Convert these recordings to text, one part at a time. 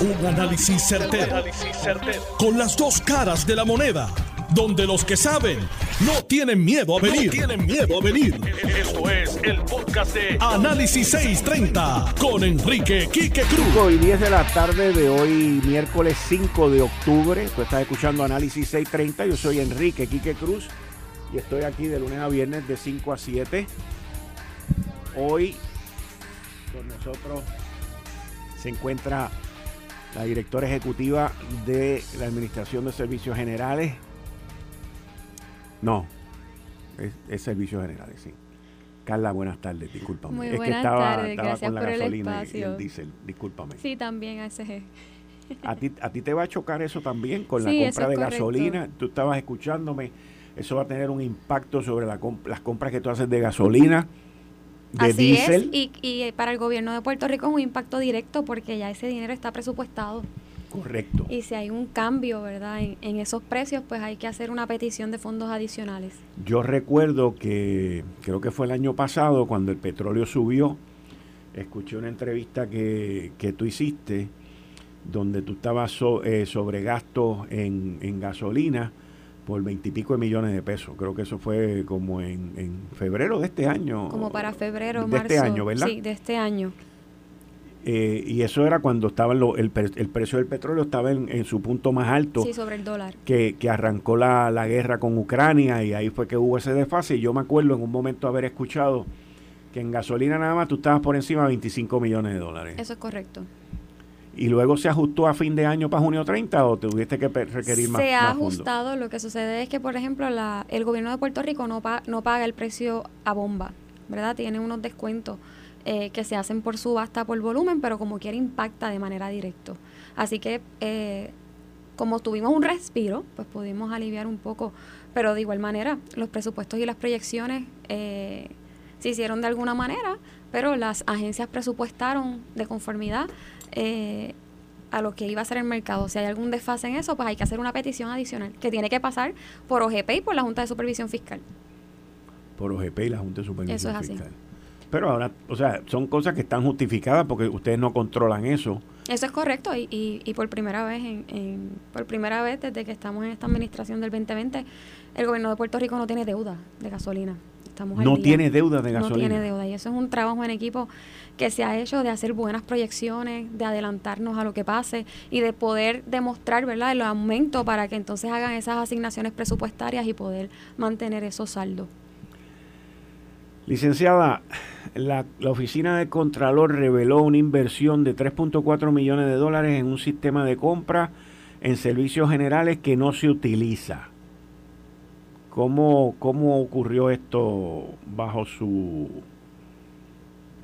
Un análisis certero, Con las dos caras de la moneda. Donde los que saben no tienen miedo a venir. tienen miedo a venir. Esto es el podcast de Análisis 630 con Enrique Quique Cruz. y 10 de la tarde de hoy, miércoles 5 de octubre. Tú estás escuchando Análisis 630. Yo soy Enrique Quique Cruz y estoy aquí de lunes a viernes de 5 a 7. Hoy con nosotros se encuentra la directora ejecutiva de la Administración de Servicios Generales. No, es, Servicios Generales, sí. Carla, buenas tardes, discúlpame. Muy es que estaba, estaba con la gasolina y el diésel, discúlpame. Sí, también ese. ¿A ti, ¿A ti te va a chocar eso también con la compra de gasolina? Tú estabas escuchándome, eso va a tener un impacto sobre la, las compras que tú haces de gasolina. Así es, y, y para el gobierno de Puerto Rico es un impacto directo porque ya ese dinero está presupuestado. Correcto. Y si hay un cambio, ¿verdad? En, esos precios, pues hay que hacer una petición de fondos adicionales. Yo recuerdo que, creo que fue el año pasado, cuando el petróleo subió, escuché una entrevista que, que tú hiciste, donde tú estabas eh, sobre gastos en, en gasolina por veintipico de millones de pesos. Creo que eso fue como en, en febrero de este año. Como para febrero, de este año, ¿verdad? Sí, de este año. Eh, y eso era cuando estaba el, el, precio del petróleo estaba en, su punto más alto. Sí, sobre el dólar. Que, que arrancó la, la, guerra con Ucrania y ahí fue que hubo ese desfase. Y yo me acuerdo en un momento haber escuchado que en gasolina nada más tú estabas por encima de 25 millones de dólares. Eso es correcto y luego se ajustó a fin de año para junio 30 o tuviste que requerir más? Se ha ajustado, lo que sucede es que, por ejemplo, la, el gobierno de Puerto Rico no, no paga el precio a bomba, ¿verdad? Tiene unos descuentos eh, que se hacen por subasta por volumen, pero como quiera impacta de manera directa. Así que, eh, como tuvimos un respiro, pues pudimos aliviar un poco, pero de igual manera, los presupuestos y las proyecciones eh, se hicieron de alguna manera, pero las agencias presupuestaron de conformidad eh, a lo que iba a ser el mercado. Si hay algún desfase en eso, pues hay que hacer una petición adicional que tiene que pasar por OGP y por la Junta de Supervisión Fiscal. Por OGP y la Junta de Supervisión eso es Fiscal. Así. Pero ahora, o sea, son cosas que están justificadas porque ustedes no controlan eso. Eso es correcto y, y, por primera vez, en, por primera vez desde que estamos en esta administración del 2020, el gobierno de Puerto Rico no tiene deuda de gasolina. Estamos no tiene deuda de gasolina. No tiene deuda y eso es un trabajo en equipo que se ha hecho de hacer buenas proyecciones, de adelantarnos a lo que pase y de poder demostrar, ¿verdad?, el aumento para que entonces hagan esas asignaciones presupuestarias y poder mantener esos saldos. Licenciada, la, la, oficina de Contralor reveló una inversión de 3.4 millones de dólares en un sistema de compra en servicios generales que no se utiliza. ¿Cómo, cómo ocurrió esto bajo su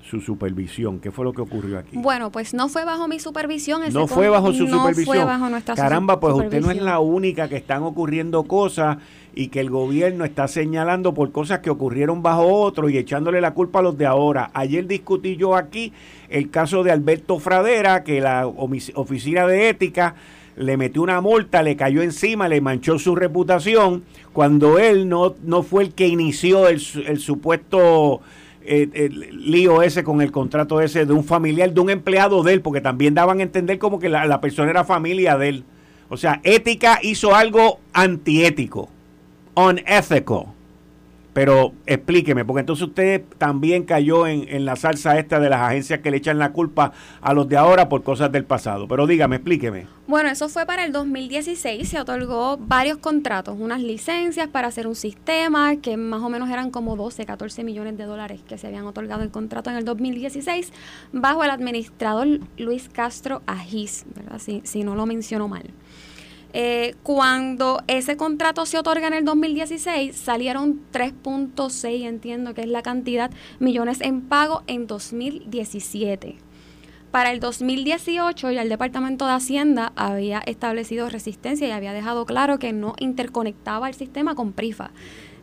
su supervisión. ¿Qué fue lo que ocurrió aquí? Bueno, pues no fue bajo mi supervisión. no fue bajo su no supervisión. Fue bajo nuestra Caramba, pues usted no es la única que están ocurriendo cosas y que el gobierno está señalando por cosas que ocurrieron bajo otro y echándole la culpa a los de ahora. Ayer discutí yo aquí el caso de Alberto Fradera, que la oficina de ética le metió una multa, le cayó encima, le manchó su reputación, cuando él no, no fue el que inició el, el supuesto eh, lío ese con el contrato ese de un familiar, de un empleado de él, porque también daban a entender como que la, la persona era familia de él. O sea, ética hizo algo antiético, unethical. Pero explíqueme, porque entonces usted también cayó en, en, la salsa esta de las agencias que le echan la culpa a los de ahora por cosas del pasado. Pero dígame, explíqueme. Bueno, eso fue para el 2016, se otorgó varios contratos, unas licencias para hacer un sistema que más o menos eran como 12, 14 millones de dólares que se habían otorgado el contrato en el 2016 bajo el administrador Luis Castro Ajís, ¿verdad? Si, si no lo menciono mal. Eh, cuando ese contrato se otorga en el 2016, salieron 3.6, entiendo que es la cantidad, millones en pago en 2017. Para el 2018 ya el Departamento de Hacienda había establecido resistencia y había dejado claro que no interconectaba el sistema con PRIFA.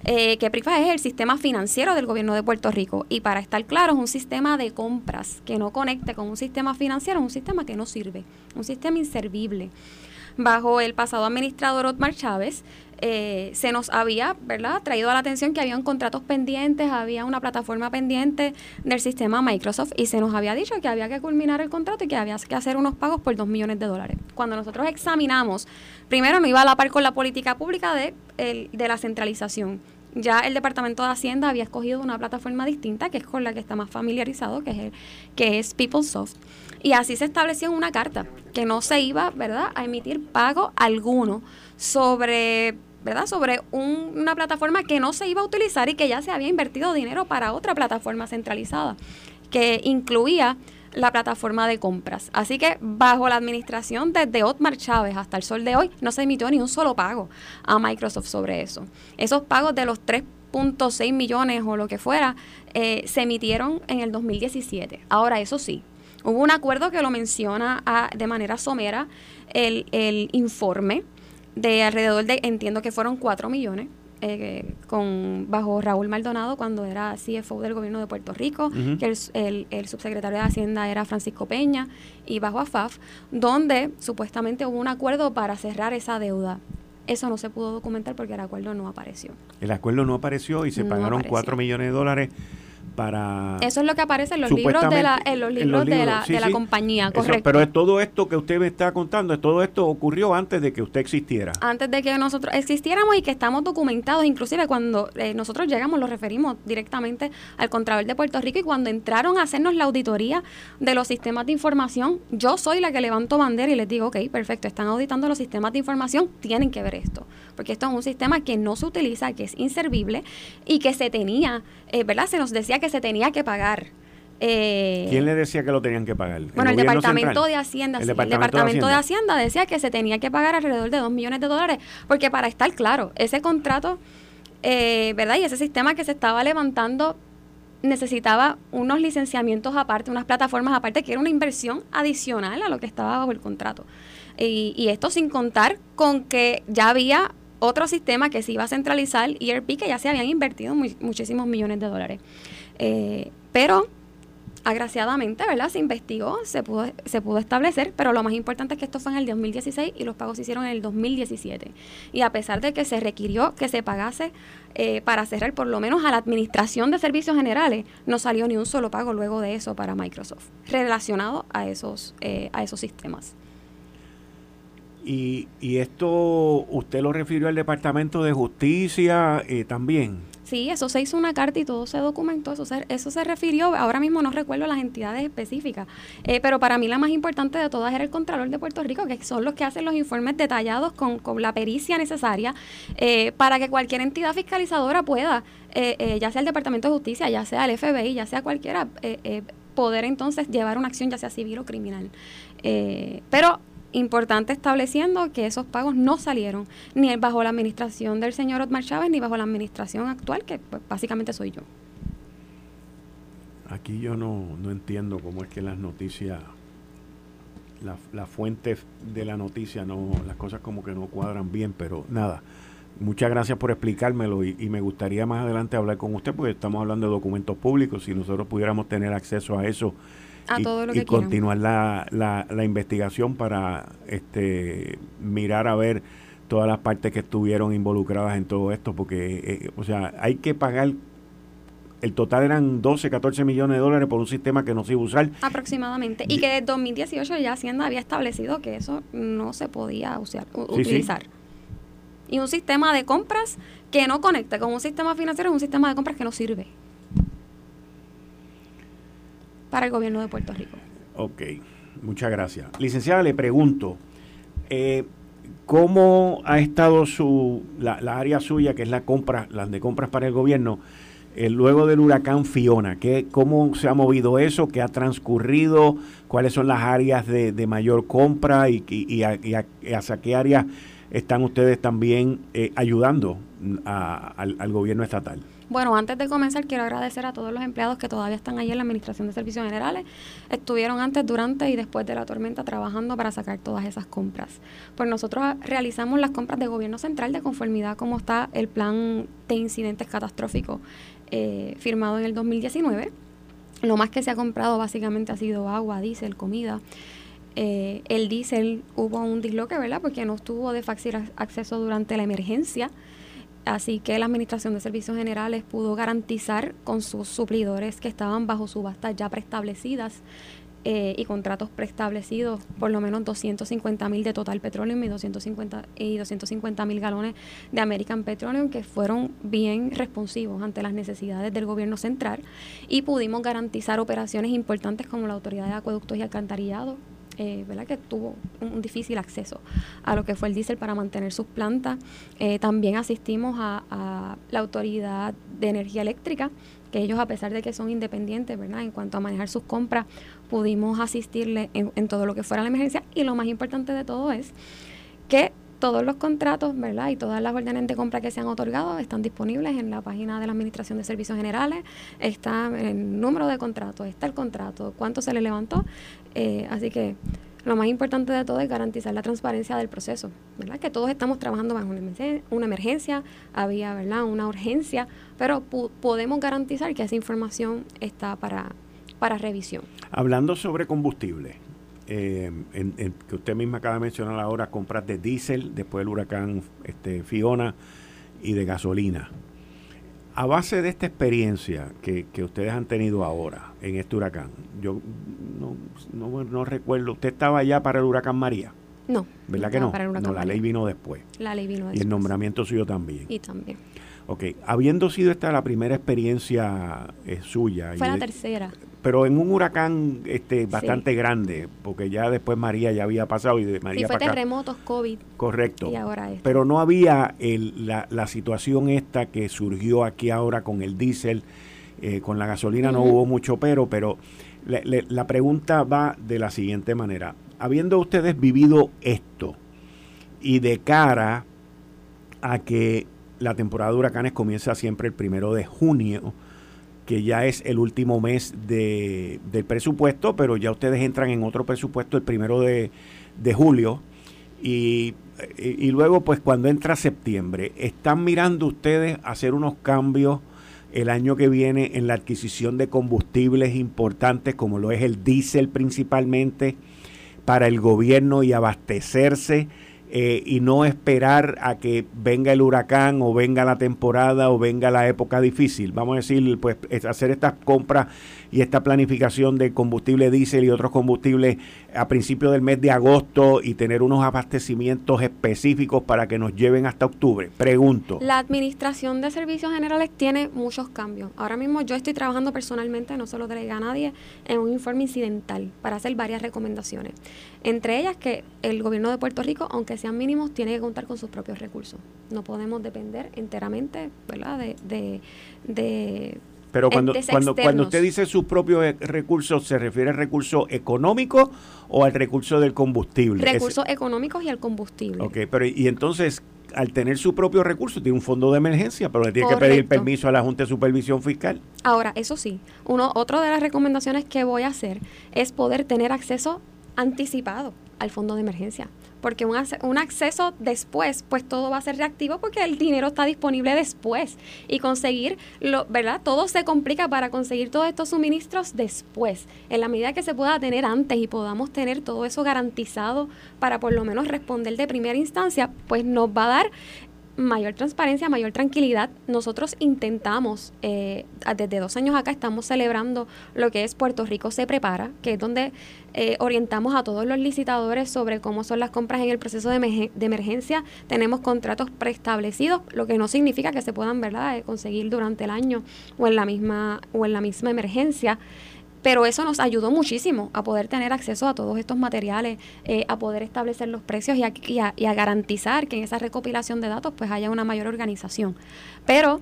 Eh, que PRIFA es el sistema financiero del gobierno de Puerto Rico y para estar claro es un sistema de compras que no conecte con un sistema financiero, un sistema que no sirve, un sistema inservible. Bajo el pasado administrador Otmar Chávez, eh, se nos había ¿verdad? traído a la atención que había contratos pendientes, había una plataforma pendiente del sistema Microsoft y se nos había dicho que había que culminar el contrato y que había que hacer unos pagos por 2 millones de dólares. Cuando nosotros examinamos, primero no iba a la par con la política pública de, de la centralización. Ya el Departamento de Hacienda había escogido una plataforma distinta, que es con la que está más familiarizado, que es, el, que es PeopleSoft. Y así se estableció en una carta que no se iba, ¿verdad?, a emitir pago alguno sobre ¿verdad? Sobre una plataforma que no se iba a utilizar y que ya se había invertido dinero para otra plataforma centralizada, que incluía la plataforma de compras. Así que bajo la administración desde Otmar Chávez hasta el sol de hoy no se emitió ni un solo pago a Microsoft sobre eso. Esos pagos de los 3.6 millones o lo que fuera eh, se emitieron en el 2017. Ahora, eso sí, hubo un acuerdo que lo menciona ah, de manera somera el, el informe de alrededor de, entiendo que fueron 4 millones, eh, con bajo Raúl Maldonado cuando era CFO del gobierno de Puerto Rico, que el, el, subsecretario de Hacienda era Francisco Peña, y bajo AFAF, donde supuestamente hubo un acuerdo para cerrar esa deuda. Eso no se pudo documentar porque el acuerdo no apareció. El acuerdo no apareció y se pagaron 4 millones de dólares para eso es lo que aparece en los libros de la en los libros, de la, de la compañía correcto. pero es todo esto que usted me está contando todo esto ocurrió antes de que usted existiera. Antes de que nosotros existiéramos y que estamos documentados inclusive cuando eh, nosotros llegamos lo referimos directamente al Contralor de Puerto Rico y cuando entraron a hacernos la auditoría de los sistemas de información yo soy la que levanto bandera y les digo ok perfecto están auditando los sistemas de información tienen que ver esto porque esto es un sistema que no se utiliza que es inservible y que se tenía eh, verdad se nos decía que se tenía que pagar. Eh, ¿Quién le decía que lo tenían que pagar? bueno, el Departamento de Hacienda. El Departamento, de, Hacienda. decía que se tenía que pagar alrededor de 2 millones de dólares, porque para estar claro, ese contrato, eh, ¿verdad? Y ese sistema que se estaba levantando necesitaba unos licenciamientos aparte, unas plataformas aparte, que era una inversión adicional a lo que estaba bajo el contrato. Y, y esto sin contar con que ya había otro sistema que se iba a centralizar, ERP, que ya se habían invertido muchísimos millones de dólares. Eh, pero agraciadamente, ¿verdad? Se investigó, se pudo, se pudo establecer, pero lo más importante es que esto fue en el 2016 y los pagos se hicieron en el 2017. Y a pesar de que se requirió que se pagase eh, para cerrar por lo menos a la Administración de Servicios Generales, no salió ni un solo pago luego de eso para Microsoft, relacionado a esos, eh, a esos sistemas. Y, y esto usted lo refirió al Departamento de Justicia también. Sí, eso se hizo una carta y todo se documentó, eso se, eso se refirió, ahora mismo no recuerdo las entidades específicas, eh, pero para mí la más importante de todas era el Contralor de Puerto Rico, que son los que hacen los informes detallados con, con la pericia necesaria eh, para que cualquier entidad fiscalizadora pueda, eh, ya sea el Departamento de Justicia, ya sea el FBI, ya sea cualquiera, poder entonces llevar una acción ya sea civil o criminal. pero importante estableciendo que esos pagos no salieron ni bajo la administración del señor Otmar Chávez ni bajo la administración actual, que pues, básicamente soy yo. Aquí yo no, no entiendo cómo es que las noticias, la, la fuente de la noticia, no, las cosas como que no cuadran bien, pero nada. Muchas gracias por explicármelo y, me gustaría más adelante hablar con usted porque estamos hablando de documentos públicos. Si nosotros pudiéramos tener acceso a eso, y, continuar la, la, investigación para este mirar a ver todas las partes que estuvieron involucradas en todo esto, porque, eh, o sea, hay que pagar, el total eran 12, 14 millones de dólares por un sistema que no se iba a usar. Aproximadamente, y que desde 2018 ya Hacienda había establecido que eso no se podía usar, utilizar. Y un sistema de compras que no conecta con un sistema financiero es un sistema de compras que no sirve para el gobierno de Puerto Rico. Ok, muchas gracias. Licenciada, le pregunto, eh, ¿cómo ha estado su la, área suya, que es la compra, las de compras para el gobierno, eh, luego del huracán Fiona? ¿qué, ¿Cómo se ha movido eso? ¿Qué ha transcurrido? ¿Cuáles son las áreas de, mayor compra y, y, hacia qué áreas están ustedes también eh, ayudando al gobierno estatal? Bueno, antes de comenzar, quiero agradecer a todos los empleados que todavía están allí en la Administración de Servicios Generales. Estuvieron antes, durante y después de la tormenta trabajando para sacar todas esas compras. Pues nosotros realizamos las compras de gobierno central de conformidad como está el plan de incidentes catastróficos eh, firmado en el 2019. Lo más que se ha comprado básicamente ha sido agua, diésel, comida. Eh, el diésel hubo un disloque, ¿verdad? Porque no estuvo de fácil acceso durante la emergencia. Así que la Administración de Servicios Generales pudo garantizar con sus suplidores que estaban bajo subastas ya preestablecidas eh, y contratos preestablecidos, por lo menos 250 mil de Total Petroleum y 250 y 250 mil galones de American Petroleum, que fueron bien responsivos ante las necesidades del gobierno central. Y pudimos garantizar operaciones importantes como la Autoridad de Acueductos y Alcantarillado, eh, ¿verdad? que tuvo un, difícil acceso a lo que fue el diésel para mantener sus plantas. Eh, también asistimos a, la Autoridad de Energía Eléctrica, que ellos a pesar de que son independientes, ¿verdad? En cuanto a manejar sus compras, pudimos asistirle en, todo lo que fuera la emergencia y lo más importante de todo es que todos los contratos, ¿verdad? Y todas las órdenes de compra que se han otorgado están disponibles en la página de la Administración de Servicios Generales. Está el número de contratos, está el contrato, cuánto se le levantó. Eh, así que lo más importante de todo es garantizar la transparencia del proceso, ¿verdad? Que todos estamos trabajando bajo una emergencia, había, ¿verdad? Una urgencia, pero podemos garantizar que esa información está para, para revisión. Hablando sobre combustible, eh, que usted misma acaba de mencionar ahora, compras de diésel después del huracán este, Fiona y de gasolina a base de esta experiencia que, ustedes han tenido ahora en este huracán, yo no, recuerdo, ¿usted estaba ya para el huracán María? No. ¿Verdad que no? no, la ley vino después. La ley vino después. Y el nombramiento suyo también. Y también. Ok, habiendo sido esta la primera experiencia eh, suya. Fue la tercera. Pero en un huracán este bastante grande, porque ya después María ya había pasado y de María sí, fue terremotos, COVID. Correcto. Y ahora esto. Pero no había el, la, la, situación esta que surgió aquí ahora con el diésel, eh, con la gasolina no hubo mucho pero, pero la pregunta va de la siguiente manera. Habiendo ustedes vivido esto y de cara a que la temporada de huracanes comienza siempre el primero de junio, que ya es el último mes de, del presupuesto, pero ya ustedes entran en otro presupuesto el primero de, julio. Y, y, luego, pues cuando entra septiembre, ¿están mirando ustedes hacer unos cambios el año que viene en la adquisición de combustibles importantes, como lo es el diésel principalmente, para el gobierno y abastecerse? Eh, y no esperar a que venga el huracán o venga la temporada o venga la época difícil. Vamos a decir, pues hacer estas compras y esta planificación de combustible diésel y otros combustibles a principios del mes de agosto y tener unos abastecimientos específicos para que nos lleven hasta octubre. Pregunto. La Administración de Servicios Generales tiene muchos cambios. Ahora mismo yo estoy trabajando personalmente, no se lo delega a nadie, en un informe incidental para hacer varias recomendaciones. Entre ellas que el gobierno de Puerto Rico, aunque sean mínimos, tiene que contar con sus propios recursos. No podemos depender enteramente ¿verdad? de, de pero cuando, cuando, cuando usted dice sus propios e, recursos, ¿se refiere al recurso económico o al recurso del combustible? Recursos económicos y al combustible. Ok, pero y entonces, al tener su propio recurso, tiene un fondo de emergencia, pero le tiene que pedir permiso a la Junta de Supervisión Fiscal. Ahora, eso sí, uno, otra de las recomendaciones que voy a hacer es poder tener acceso anticipado al fondo de emergencia porque un, un acceso después, pues todo va a ser reactivo porque el dinero está disponible después y conseguir, lo, ¿verdad? Todo se complica para conseguir todos estos suministros después. En la medida que se pueda tener antes y podamos tener todo eso garantizado para por lo menos responder de primera instancia, pues nos va a dar mayor transparencia, mayor tranquilidad. Nosotros intentamos, eh, desde dos años acá estamos celebrando lo que es Puerto Rico se prepara, que es donde eh, orientamos a todos los licitadores sobre cómo son las compras en el proceso de, emergencia. Tenemos contratos preestablecidos, lo que no significa que se puedan ¿verdad? Eh, conseguir durante el año o en la misma, o en la misma emergencia. Pero eso nos ayudó muchísimo a poder tener acceso a todos estos materiales, eh, a poder establecer los precios y a, y a, garantizar que en esa recopilación de datos pues haya una mayor organización. Pero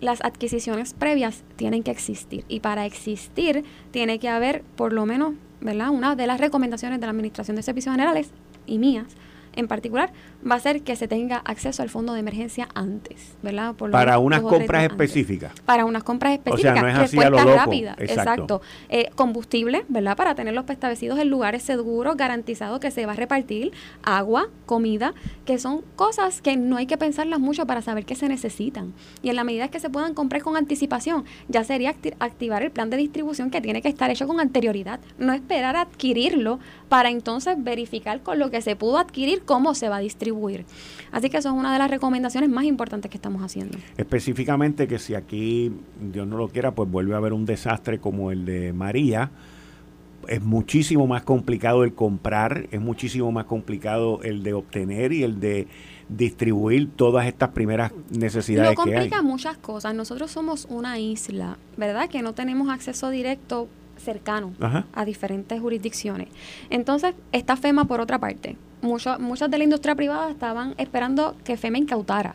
las adquisiciones previas tienen que existir y para existir tiene que haber por lo menos, ¿verdad? Una de las recomendaciones de la Administración de Servicios Generales y mías en particular va a ser que se tenga acceso al fondo de emergencia antes, ¿verdad? para unas compras específicas. Para unas compras específicas. O sea, no es así a lo loco. rápida. Exacto. Eh, combustible, ¿verdad? Para tenerlos establecidos en lugares seguros, garantizados que se va a repartir, agua, comida, que son cosas que no hay que pensarlas mucho para saber que se necesitan. Y en la medida que se puedan comprar con anticipación, ya sería activar el plan de distribución que tiene que estar hecho con anterioridad. No esperar a adquirirlo para entonces verificar con lo que se pudo adquirir cómo se va a distribuir. Así que eso es una de las recomendaciones más importantes que estamos haciendo. Específicamente que si aquí, Dios no lo quiera, pues vuelve a haber un desastre como el de María, es muchísimo más complicado el comprar, es muchísimo más complicado el de obtener y el de distribuir todas estas primeras necesidades que hay. complica muchas cosas. Nosotros somos una isla, ¿verdad? Que no tenemos acceso directo cercano a diferentes jurisdicciones. Entonces, está FEMA por otra parte. Muchos, muchas de la industria privada estaban esperando que FEMA incautara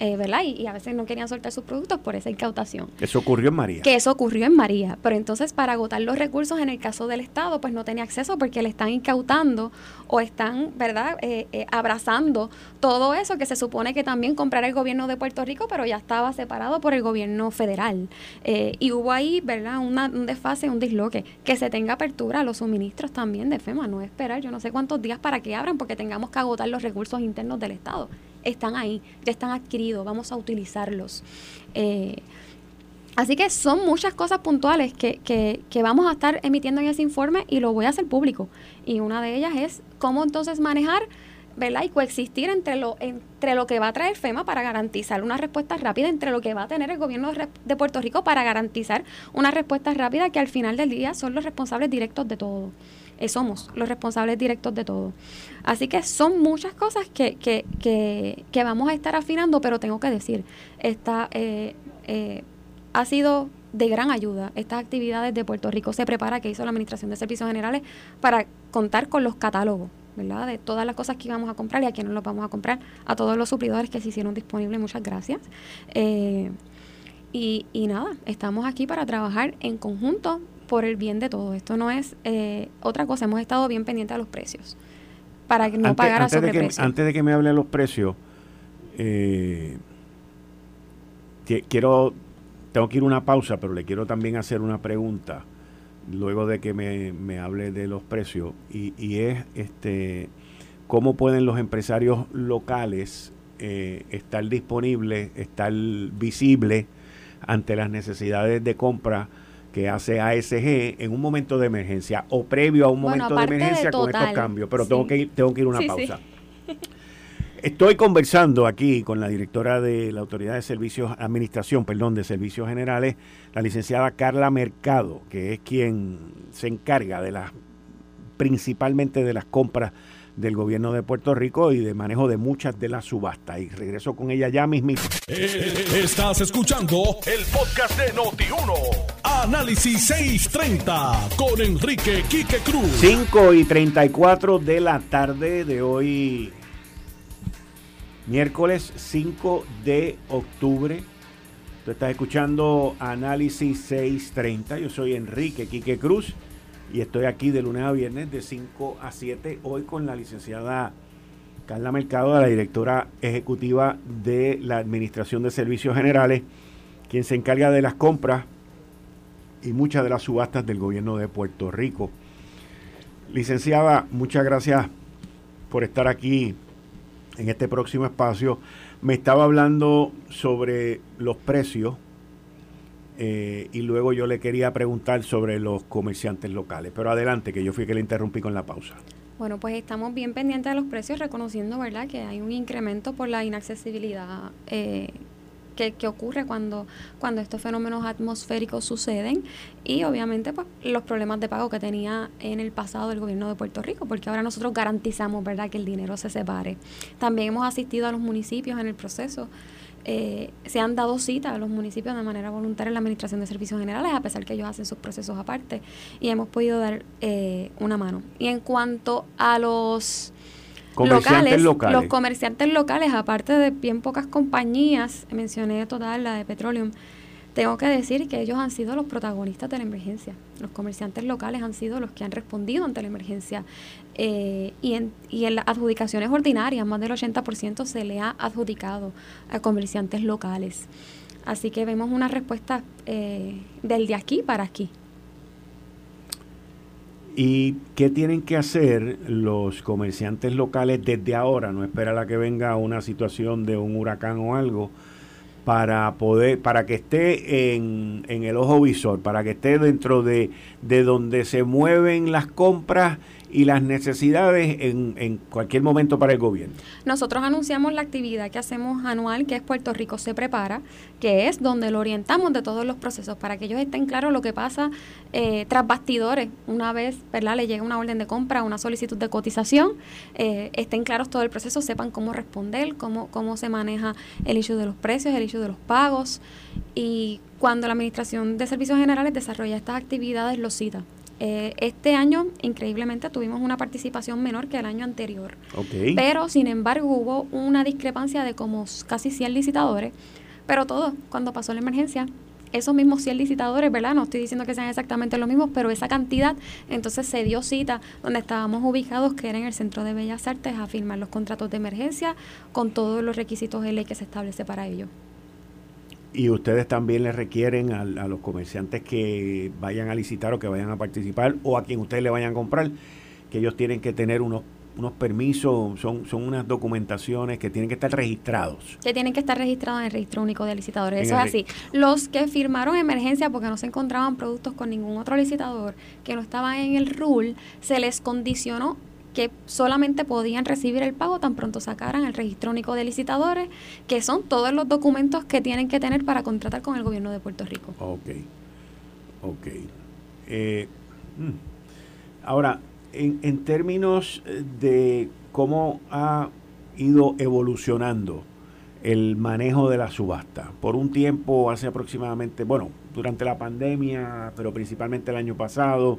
eh, ¿verdad? Y, a veces no querían soltar sus productos por esa incautación. Eso ocurrió en María. Que eso ocurrió en María. Pero entonces, para agotar los recursos en el caso del Estado, pues no tenía acceso porque le están incautando o están, ¿verdad?, eh, eh, abrazando todo eso que se supone que también comprara el gobierno de Puerto Rico, pero ya estaba separado por el gobierno federal. y hubo ahí, ¿verdad?, una, un desfase, un disloque. Que se tenga apertura a los suministros también de FEMA, no esperar yo no sé cuántos días para que abran porque tengamos que agotar los recursos internos del Estado están ahí, ya están adquiridos, vamos a utilizarlos. Eh, así que son muchas cosas puntuales que, que, que, vamos a estar emitiendo en ese informe y lo voy a hacer público. Y una de ellas es cómo entonces manejar ¿verdad? y coexistir entre lo, entre lo que va a traer FEMA para garantizar una respuesta rápida, entre lo que va a tener el gobierno de Puerto Rico para garantizar una respuesta rápida que al final del día son los responsables directos de todo. Eh, somos los responsables directos de todo. Así que son muchas cosas que, que, que, que vamos a estar afinando, pero tengo que decir, esta eh, eh, ha sido de gran ayuda estas actividades de Puerto Rico. Se prepara, que hizo la Administración de Servicios Generales, para contar con los catálogos. ¿verdad? De todas las cosas que íbamos a comprar y a quienes los vamos a comprar, a todos los suplidores que se hicieron disponibles, muchas gracias. y, y nada, estamos aquí para trabajar en conjunto por el bien de todo. Esto no es eh, otra cosa. Hemos estado bien pendientes a los precios para que no pagar a sobreprecio. antes de que me hable de los precios, eh, quiero, tengo que ir a una pausa, pero le quiero también hacer una pregunta luego de que me, me hable de los precios y, y, es este cómo pueden los empresarios locales eh, estar disponibles, estar visibles ante las necesidades de compra que hace ASG en un momento de emergencia o previo a un momento de emergencia con estos cambios. Pero tengo, que ir, tengo que ir a una pausa. Estoy conversando aquí con la directora de la Autoridad de Servicios, Administración, perdón, de Servicios Generales, la licenciada Carla Mercado, que es quien se encarga de las, principalmente de las compras del gobierno de Puerto Rico y de manejo de muchas de las subastas. Y regreso con ella ya mismo. Eh, estás escuchando el podcast de Noti1. Análisis 630 con Enrique Quique Cruz. 5 y 34 de la tarde de hoy, miércoles 5 de octubre. Tú estás escuchando Análisis 630. Yo soy Enrique Quique Cruz y estoy aquí de lunes a viernes de 5 a 7, hoy con la licenciada Carla Mercado, la directora ejecutiva de la Administración de Servicios Generales, quien se encarga de las compras y muchas de las subastas del gobierno de Puerto Rico. Licenciada, muchas gracias por estar aquí en este próximo espacio. Me estaba hablando sobre los precios eh, y luego yo le quería preguntar sobre los comerciantes locales. Pero adelante, que yo fui que le interrumpí con la pausa. Bueno, pues estamos bien pendientes de los precios, reconociendo, ¿verdad?, que hay un incremento por la inaccesibilidad eh, que, que, ocurre cuando, cuando estos fenómenos atmosféricos suceden y obviamente pues los problemas de pago que tenía en el pasado el gobierno de Puerto Rico, porque ahora nosotros garantizamos, ¿verdad?, que el dinero se separe. También hemos asistido a los municipios en el proceso eh, se han dado cita a los municipios de manera voluntaria en la Administración de Servicios Generales, a pesar que ellos hacen sus procesos aparte, y hemos podido dar eh, una mano. Y en cuanto a los locales, los comerciantes locales, aparte de bien pocas compañías, mencioné total la de Petroleum, tengo que decir que ellos han sido los protagonistas de la emergencia. Los comerciantes locales han sido los que han respondido ante la emergencia. Eh, y, en, y en las adjudicaciones ordinarias, más del 80% se le ha adjudicado a comerciantes locales. Así que vemos una respuesta eh, del de aquí para aquí. ¿Y qué tienen que hacer los comerciantes locales desde ahora? No esperar a que venga una situación de un huracán o algo para poder, para que esté en, en el ojo visor, para que esté dentro de, de donde se mueven las compras y las necesidades en, en cualquier momento para el gobierno. Nosotros anunciamos la actividad que hacemos anual, que es Puerto Rico se prepara, que es donde lo orientamos de todos los procesos, para que ellos estén claros lo que pasa eh, tras bastidores. Una vez ¿verdad? le llega una orden de compra, una solicitud de cotización, eh, estén claros todo el proceso, sepan cómo responder, cómo, cómo se maneja el issue de los precios, el issue de los pagos. Y cuando la Administración de Servicios Generales desarrolla estas actividades, lo cita. Eh, este año, increíblemente, tuvimos una participación menor que el año anterior. Pero, sin embargo, hubo una discrepancia de como casi 100 licitadores. Pero todo, cuando pasó la emergencia, esos mismos 100 licitadores, ¿verdad? No estoy diciendo que sean exactamente los mismos, pero esa cantidad, entonces se dio cita donde estábamos ubicados, que era en el Centro de Bellas Artes, a firmar los contratos de emergencia con todos los requisitos de ley que se establece para ello. Y ustedes también le requieren a, los comerciantes que vayan a licitar o que vayan a participar o a quien ustedes le vayan a comprar, que ellos tienen que tener unos unos permisos, son, son unas documentaciones que tienen que estar registrados. Que tienen que estar registrados en el registro único de licitadores. Eso es así. Los que firmaron emergencia porque no se encontraban productos con ningún otro licitador, que no estaban en el RUL, se les condicionó que solamente podían recibir el pago tan pronto sacaran el registro único de licitadores, que son todos los documentos que tienen que tener para contratar con el gobierno de Puerto Rico. Ok, ok. Eh, mm. Ahora, en, en términos de cómo ha ido evolucionando el manejo de la subasta. Por un tiempo, hace aproximadamente, bueno, durante la pandemia, pero principalmente el año pasado,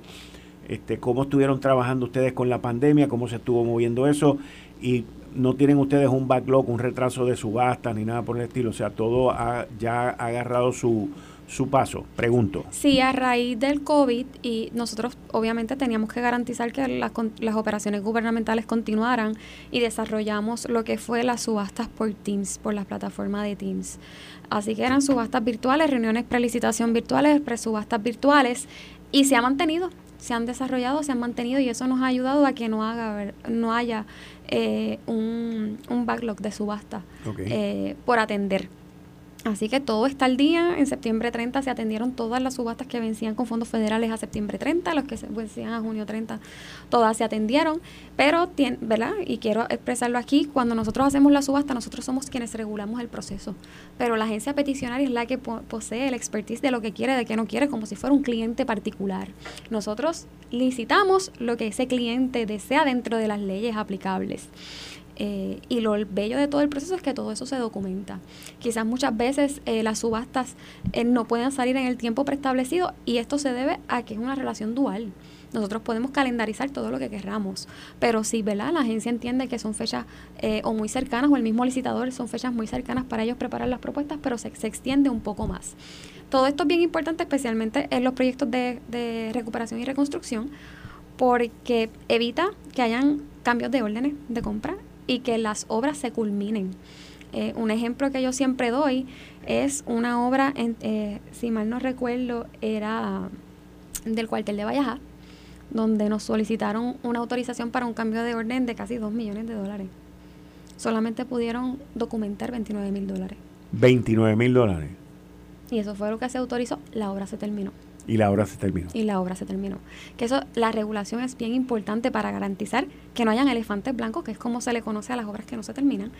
este, cómo estuvieron trabajando ustedes con la pandemia, cómo se estuvo moviendo eso y no tienen ustedes un backlog, un retraso de subastas ni nada por el estilo, o sea, todo ha, ya ha agarrado su, su paso? Pregunto. Sí, a raíz del COVID y nosotros obviamente teníamos que garantizar que las, las operaciones gubernamentales continuaran y desarrollamos lo que fue las subastas por Teams, por la plataforma de Teams. Así que eran subastas virtuales, reuniones prelicitación virtuales, presubastas virtuales y se ha mantenido se han desarrollado, se han mantenido y eso nos ha ayudado a que no, haga, no haya eh, un, un, backlog de subasta eh, por atender. Así que todo está al día. En septiembre 30 se atendieron todas las subastas que vencían con fondos federales a septiembre 30, los que se vencían a junio 30, todas se atendieron. Pero, ¿verdad? Y quiero expresarlo aquí, cuando nosotros hacemos la subasta, nosotros somos quienes regulamos el proceso. Pero la agencia peticionaria es la que posee el expertise de lo que quiere, de qué no quiere, como si fuera un cliente particular. Nosotros licitamos lo que ese cliente desea dentro de las leyes aplicables. Eh, y lo bello de todo el proceso es que todo eso se documenta. Quizás muchas veces eh, las subastas eh, no puedan salir en el tiempo preestablecido y esto se debe a que es una relación dual. Nosotros podemos calendarizar todo lo que querramos, pero si ¿verdad? la agencia entiende que son fechas o muy cercanas o el mismo licitador son fechas muy cercanas para ellos preparar las propuestas, pero se, se extiende un poco más. Todo esto es bien importante, especialmente en los proyectos de, de recuperación y reconstrucción, porque evita que hayan cambios de órdenes de compra y que las obras se culminen. Eh, un ejemplo que yo siempre doy es una obra, en, eh, si mal no recuerdo, era del cuartel de Valleja, donde nos solicitaron una autorización para un cambio de orden de casi 2 millones de dólares. Solamente pudieron documentar 29 mil dólares. 29 mil dólares. Y eso fue lo que se autorizó, la obra se terminó. Y la obra se terminó. Y la obra se terminó. Que eso, la regulación es bien importante para garantizar que no hayan elefantes blancos, que es como se le conoce a las obras que no se terminan,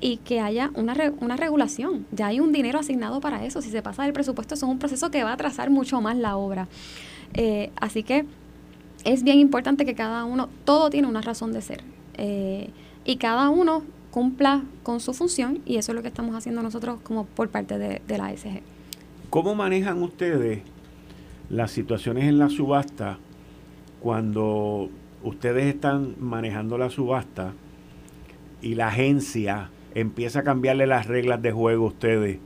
y que haya una, una regulación. Ya hay un dinero asignado para eso. Si se pasa del presupuesto, eso es un proceso que va a atrasar mucho más la obra. Eh, así que es bien importante que cada uno, todo tiene una razón de ser. Eh, y cada uno cumpla con su función, y eso es lo que estamos haciendo nosotros como por parte de, de la ASG. ¿Cómo manejan ustedes las situaciones en la subasta, cuando ustedes están manejando la subasta y la agencia empieza a cambiarle las reglas de juego a ustedes,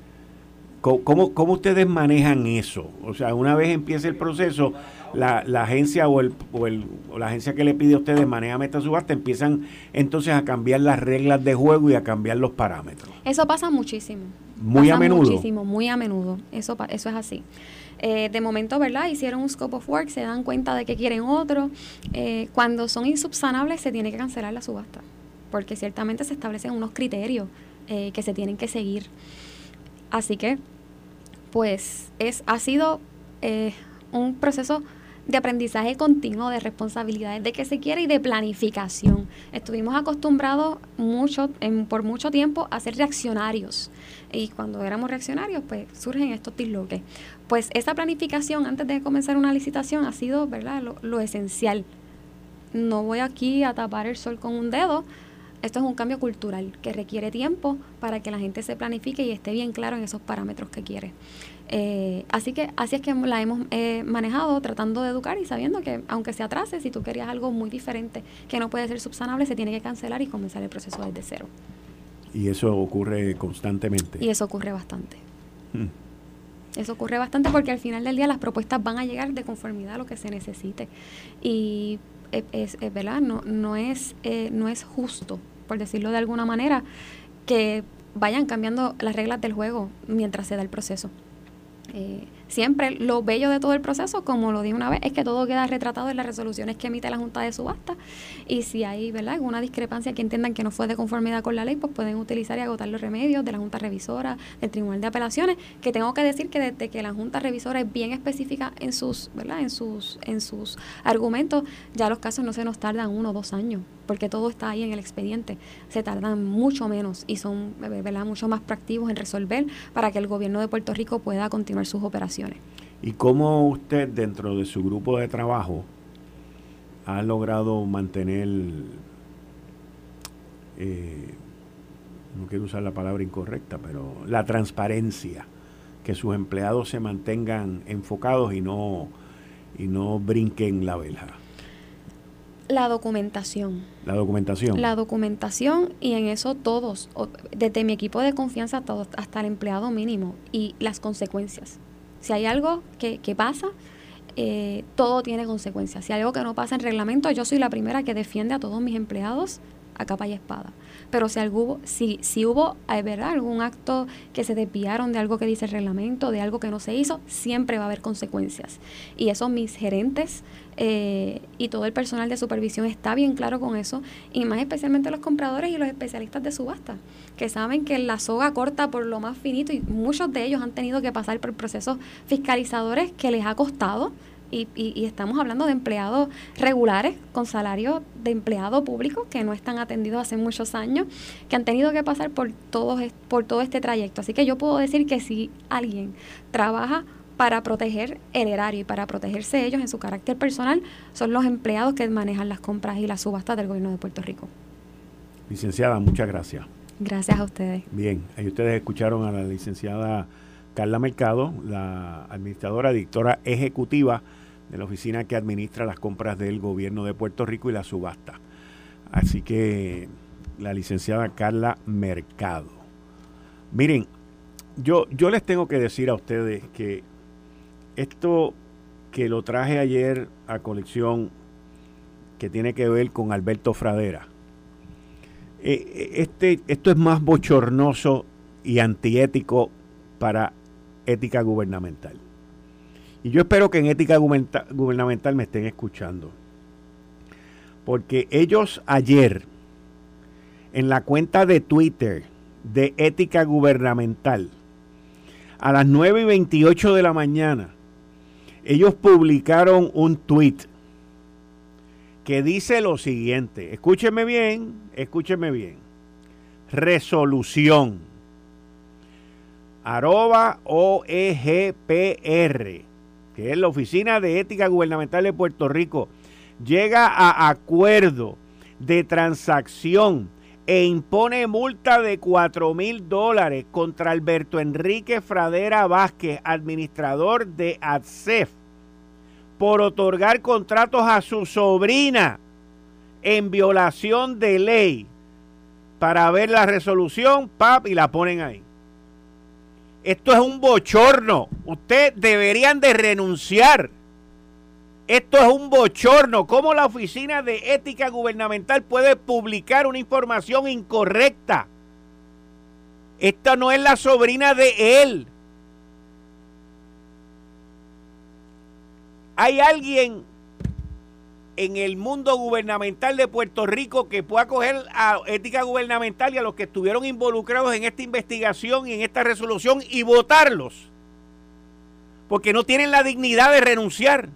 ¿cómo, cómo ustedes manejan eso? O sea, una vez empiece el proceso, la, la agencia o, el, o, el, o la agencia que le pide a ustedes maneja esta subasta, empiezan entonces a cambiar las reglas de juego y a cambiar los parámetros. Eso pasa muchísimo. Muy a menudo. Muchísimo, muy a menudo. Eso, eso es así. Eh, de momento, ¿verdad? Hicieron un scope of work, se dan cuenta de que quieren otro. Eh, cuando son insubsanables, se tiene que cancelar la subasta, porque ciertamente se establecen unos criterios eh, que se tienen que seguir. Así que, pues, es, ha sido un proceso de aprendizaje continuo, de responsabilidades de que se quiere y de planificación. Estuvimos acostumbrados mucho, en, por mucho tiempo a ser reaccionarios. Y cuando éramos reaccionarios, pues surgen estos disloques. Pues esa planificación antes de comenzar una licitación ha sido ¿verdad? Lo, esencial. No voy aquí a tapar el sol con un dedo. Esto es un cambio cultural que requiere tiempo para que la gente se planifique y esté bien claro en esos parámetros que quiere. Eh, así que así es que la hemos eh, manejado tratando de educar y sabiendo que aunque se atrase, si tú querías algo muy diferente que no puede ser subsanable, se tiene que cancelar y comenzar el proceso desde cero. Y eso ocurre constantemente. Y eso ocurre bastante. Hmm. Eso ocurre bastante porque al final del día las propuestas van a llegar de conformidad a lo que se necesite. Y eh, es, verdad, no, no, es, no es justo, por decirlo de alguna manera, que vayan cambiando las reglas del juego mientras se da el proceso. Eh, siempre lo bello de todo el proceso, como lo dije una vez, es que todo queda retratado en las resoluciones que emite la Junta de Subasta y si hay ¿verdad? alguna discrepancia que entiendan que no fue de conformidad con la ley, pues pueden utilizar y agotar los remedios de la Junta Revisora, del Tribunal de Apelaciones, que tengo que decir que desde que la Junta Revisora es bien específica en sus, ¿verdad? en sus, en sus argumentos, ya los casos no se nos tardan uno o dos años, porque todo está ahí en el expediente, se tardan mucho menos y son ¿verdad? mucho más proactivos en resolver para que el gobierno de Puerto Rico pueda continuar sus operaciones. ¿Y cómo usted dentro de su grupo de trabajo ha logrado mantener, eh, no quiero usar la palabra incorrecta, pero la transparencia, que sus empleados se mantengan enfocados y no, y no brinquen la vela? La documentación. La documentación. La documentación y en eso todos, desde mi equipo de confianza hasta el empleado mínimo y las consecuencias. Si hay algo que, pasa, eh, todo tiene consecuencias. Si hay algo que no pasa en reglamento, yo soy la primera que defiende a todos mis empleados a capa y espada. Pero si, algo, si, si hubo ¿verdad? algún acto que se desviaron de algo que dice el reglamento, de algo que no se hizo, siempre va a haber consecuencias. Y eso mis gerentes eh, y todo el personal de supervisión está bien claro con eso, y más especialmente los compradores y los especialistas de subasta, que saben que la soga corta por lo más finito y muchos de ellos han tenido que pasar por procesos fiscalizadores que les ha costado y, y, estamos hablando de empleados regulares con salario de empleado público que no están atendidos hace muchos años, que han tenido que pasar por todo, por todo este trayecto. Así que yo puedo decir que si alguien trabaja para proteger el erario y para protegerse ellos en su carácter personal, son los empleados que manejan las compras y las subastas del gobierno de Puerto Rico. Licenciada, muchas gracias. Gracias a ustedes. Bien, ahí ustedes escucharon a la licenciada Carla Mercado, la administradora, directora ejecutiva de la oficina que administra las compras del gobierno de Puerto Rico y la subasta. Así que la licenciada Carla Mercado. Miren, yo, yo les tengo que decir a ustedes que esto que lo traje ayer a colección, que tiene que ver con Alberto Fradera, eh, eh, este, esto es más bochornoso y antiético para ética gubernamental. Y yo espero que en ética gubernamental me estén escuchando. Porque ellos ayer, en la cuenta de Twitter de ética gubernamental, a las 9 y 28 de la mañana, ellos publicaron un tweet que dice lo siguiente. Escúcheme bien, escúcheme bien. Resolución. Arroba OEGPR que es la Oficina de Ética Gubernamental de Puerto Rico, llega a acuerdo de transacción e impone multa de 4 mil dólares contra Alberto Enrique Fradera Vázquez, administrador de ADCEF, por otorgar contratos a su sobrina en violación de ley. Para ver la resolución, pap, y la ponen ahí. Esto es un bochorno. Ustedes deberían de renunciar. Esto es un bochorno. ¿Cómo la Oficina de Ética Gubernamental puede publicar una información incorrecta? Esta no es la sobrina de él. Hay alguien en el mundo gubernamental de Puerto Rico que pueda coger a ética gubernamental y a los que estuvieron involucrados en esta investigación y en esta resolución y votarlos. Porque no tienen la dignidad de renunciar.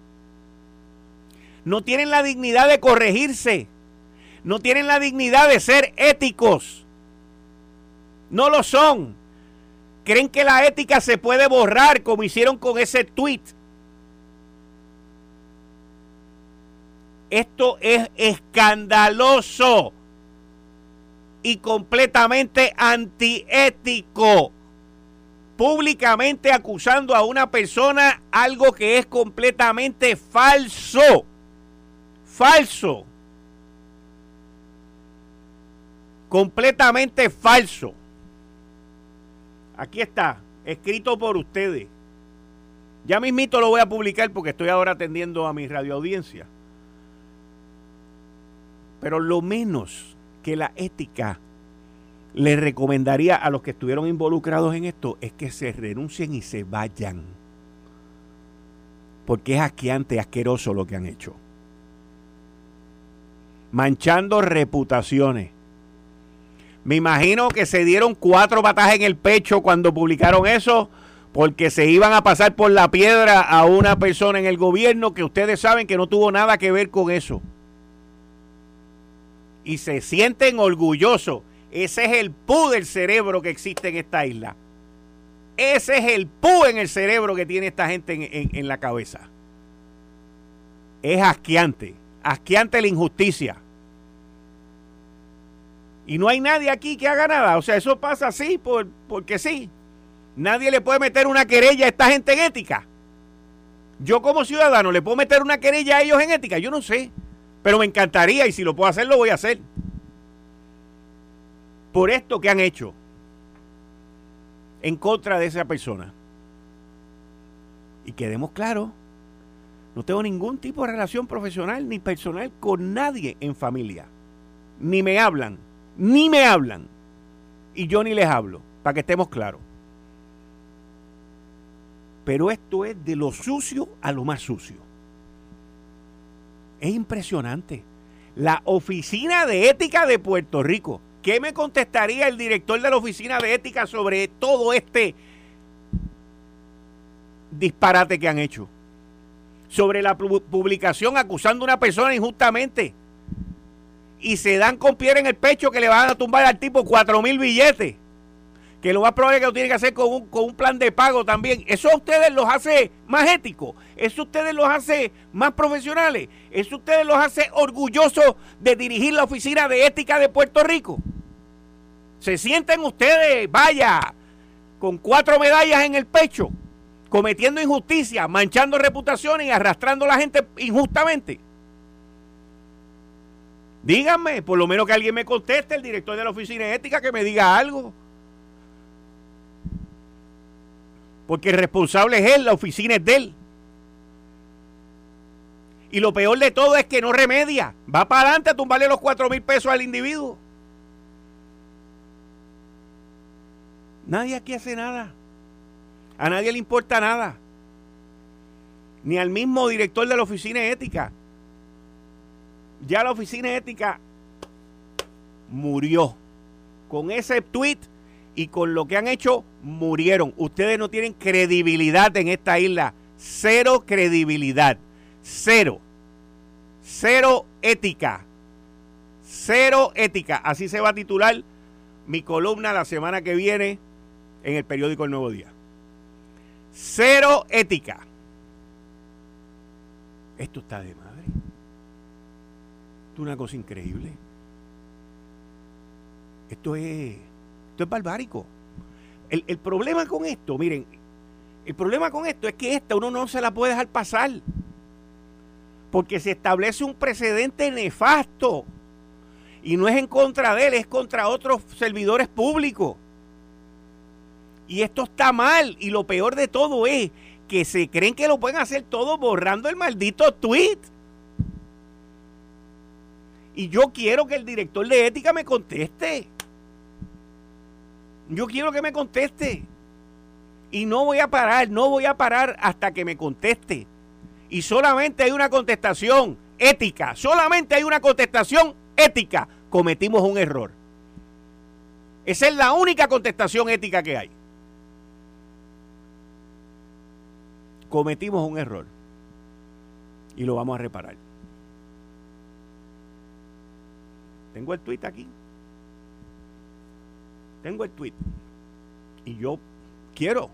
No tienen la dignidad de corregirse. No tienen la dignidad de ser éticos. No lo son. Creen que la ética se puede borrar como hicieron con ese tweet. Esto es escandaloso y completamente antiético. Públicamente acusando a una persona algo que es completamente falso. Falso. Completamente falso. Aquí está, escrito por ustedes. Ya mismito lo voy a publicar porque estoy ahora atendiendo a mi radioaudiencia. Pero lo menos que la ética le recomendaría a los que estuvieron involucrados en esto es que se renuncien y se vayan. Porque es asqueante, asqueroso lo que han hecho. Manchando reputaciones. Me imagino que se dieron cuatro batajas en el pecho cuando publicaron eso, porque se iban a pasar por la piedra a una persona en el gobierno que ustedes saben que no tuvo nada que ver con eso y se sienten orgullosos. Ese es el pu del cerebro que existe en esta isla. Ese es el pu en el cerebro que tiene esta gente en, en la cabeza. Es asqueante, asqueante la injusticia. Y no hay nadie aquí que haga nada. O sea, eso pasa así por, porque sí. Nadie le puede meter una querella a esta gente en ética. Yo como ciudadano le puedo meter una querella a ellos en ética. Yo no sé. Pero me encantaría y si lo puedo hacer, lo voy a hacer. Por esto que han hecho en contra de esa persona. Y quedemos claros, no tengo ningún tipo de relación profesional ni personal con nadie en familia. Ni me hablan, ni me hablan. Y yo ni les hablo, para que estemos claros. Pero esto es de lo sucio a lo más sucio. Es impresionante. La Oficina de Ética de Puerto Rico. ¿Qué me contestaría el director de la Oficina de Ética sobre todo este disparate que han hecho? Sobre la publicación acusando a una persona injustamente. Y se dan con piedra en el pecho que le van a tumbar al tipo cuatro mil billetes que lo más probable es que lo tienen que hacer con un, con un plan de pago también. Eso a ustedes los hace más éticos, eso a ustedes los hace más profesionales, eso a ustedes los hace orgullosos de dirigir la Oficina de Ética de Puerto Rico. Se sienten ustedes, vaya, con cuatro medallas en el pecho, cometiendo injusticia, manchando reputaciones y arrastrando a la gente injustamente. Díganme, por lo menos que alguien me conteste, el director de la Oficina de Ética, que me diga algo. Porque el responsable es él, la oficina es de él. Y lo peor de todo es que no remedia. Va para adelante a tumbarle los cuatro mil pesos al individuo. Nadie aquí hace nada. A nadie le importa nada. Ni al mismo director de la oficina ética. Ya la oficina ética murió. Con ese tweet y con lo que han hecho murieron. Ustedes no tienen credibilidad en esta isla. Cero credibilidad. Cero. Cero ética. Cero ética. Así se va a titular mi columna la semana que viene en el periódico El Nuevo Día. Cero ética. Esto está de madre. Esto es una cosa increíble. Esto es esto es barbárico. El, problema con esto, miren, el problema con esto es que esta uno no se la puede dejar pasar. Porque se establece un precedente nefasto. Y no es en contra de él, es contra otros servidores públicos. Y esto está mal. Y lo peor de todo es que se creen que lo pueden hacer todo borrando el maldito tweet. Y yo quiero que el director de ética me conteste. Yo quiero que me conteste. Y no voy a parar, no voy a parar hasta que me conteste. Y solamente hay una contestación ética, solamente hay una contestación ética. Cometimos un error. Esa es la única contestación ética que hay. Cometimos un error y lo vamos a reparar. Tengo el tweet aquí. Tengo el tweet. Y yo quiero,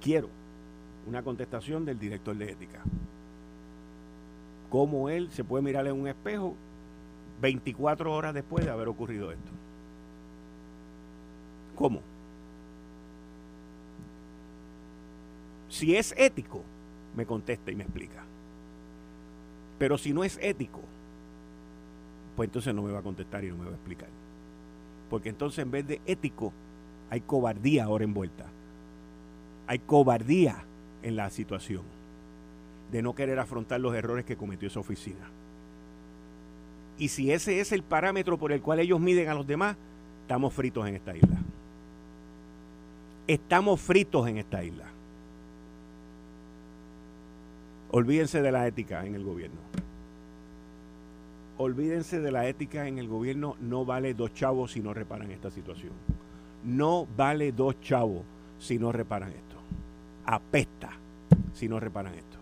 quiero una contestación del director de ética. Cómo él se puede mirar en un espejo 24 horas después de haber ocurrido esto. ¿Cómo? Si es ético, me contesta y me explica. Pero si no es ético, pues entonces no me va a contestar y no me va a explicar. Porque entonces en vez de ético, hay cobardía ahora envuelta. Hay cobardía en la situación de no querer afrontar los errores que cometió esa oficina. Y si ese es el parámetro por el cual ellos miden a los demás, estamos fritos en esta isla. Estamos fritos en esta isla. Olvídense de la ética en el gobierno. Olvídense de la ética en el gobierno. No vale dos chavos si no reparan esta situación. No vale dos chavos si no reparan esto. Apesta si no reparan esto.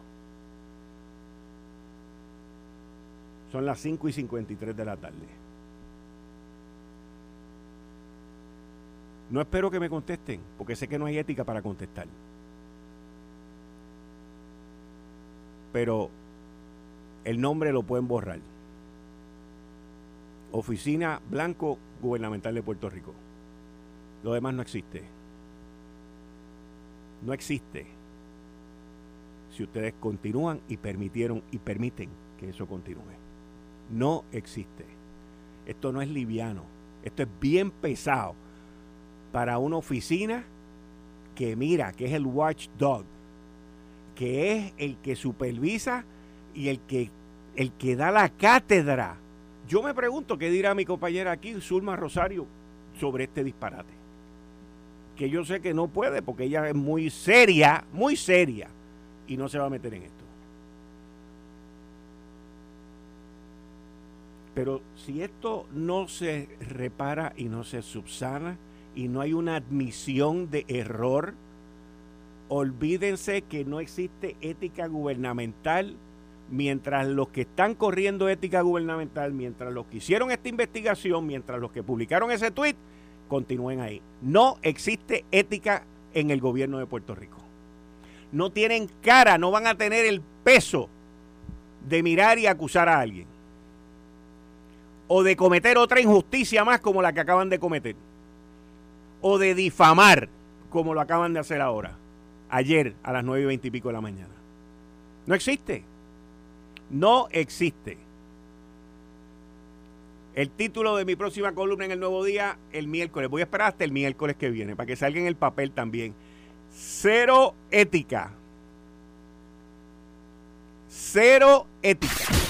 Son las 5 y 53 de la tarde. No espero que me contesten, porque sé que no hay ética para contestar. pero el nombre lo pueden borrar. Oficina Blanco Gubernamental de Puerto Rico. Lo demás no existe. No existe. Si ustedes continúan y permitieron y permiten que eso continúe. No existe. Esto no es liviano. Esto es bien pesado para una oficina que mira, que es el watchdog que es el que supervisa y el que, el que da la cátedra. Yo me pregunto qué dirá mi compañera aquí, Zulma Rosario, sobre este disparate. Que yo sé que no puede porque ella es muy seria, muy seria, y no se va a meter en esto. Pero si esto no se repara y no se subsana y no hay una admisión de error, olvídense que no existe ética gubernamental mientras los que están corriendo ética gubernamental, mientras los que hicieron esta investigación, mientras los que publicaron ese tweet, continúen ahí. No existe ética en el gobierno de Puerto Rico. No tienen cara, no van a tener el peso de mirar y acusar a alguien. O de cometer otra injusticia más como la que acaban de cometer. O de difamar como lo acaban de hacer ahora ayer a las nueve y veinte y pico de la mañana. No existe. No existe. El título de mi próxima columna en el Nuevo Día, el miércoles. Voy a esperar hasta el miércoles que viene para que salga en el papel también. Cero ética. Cero ética.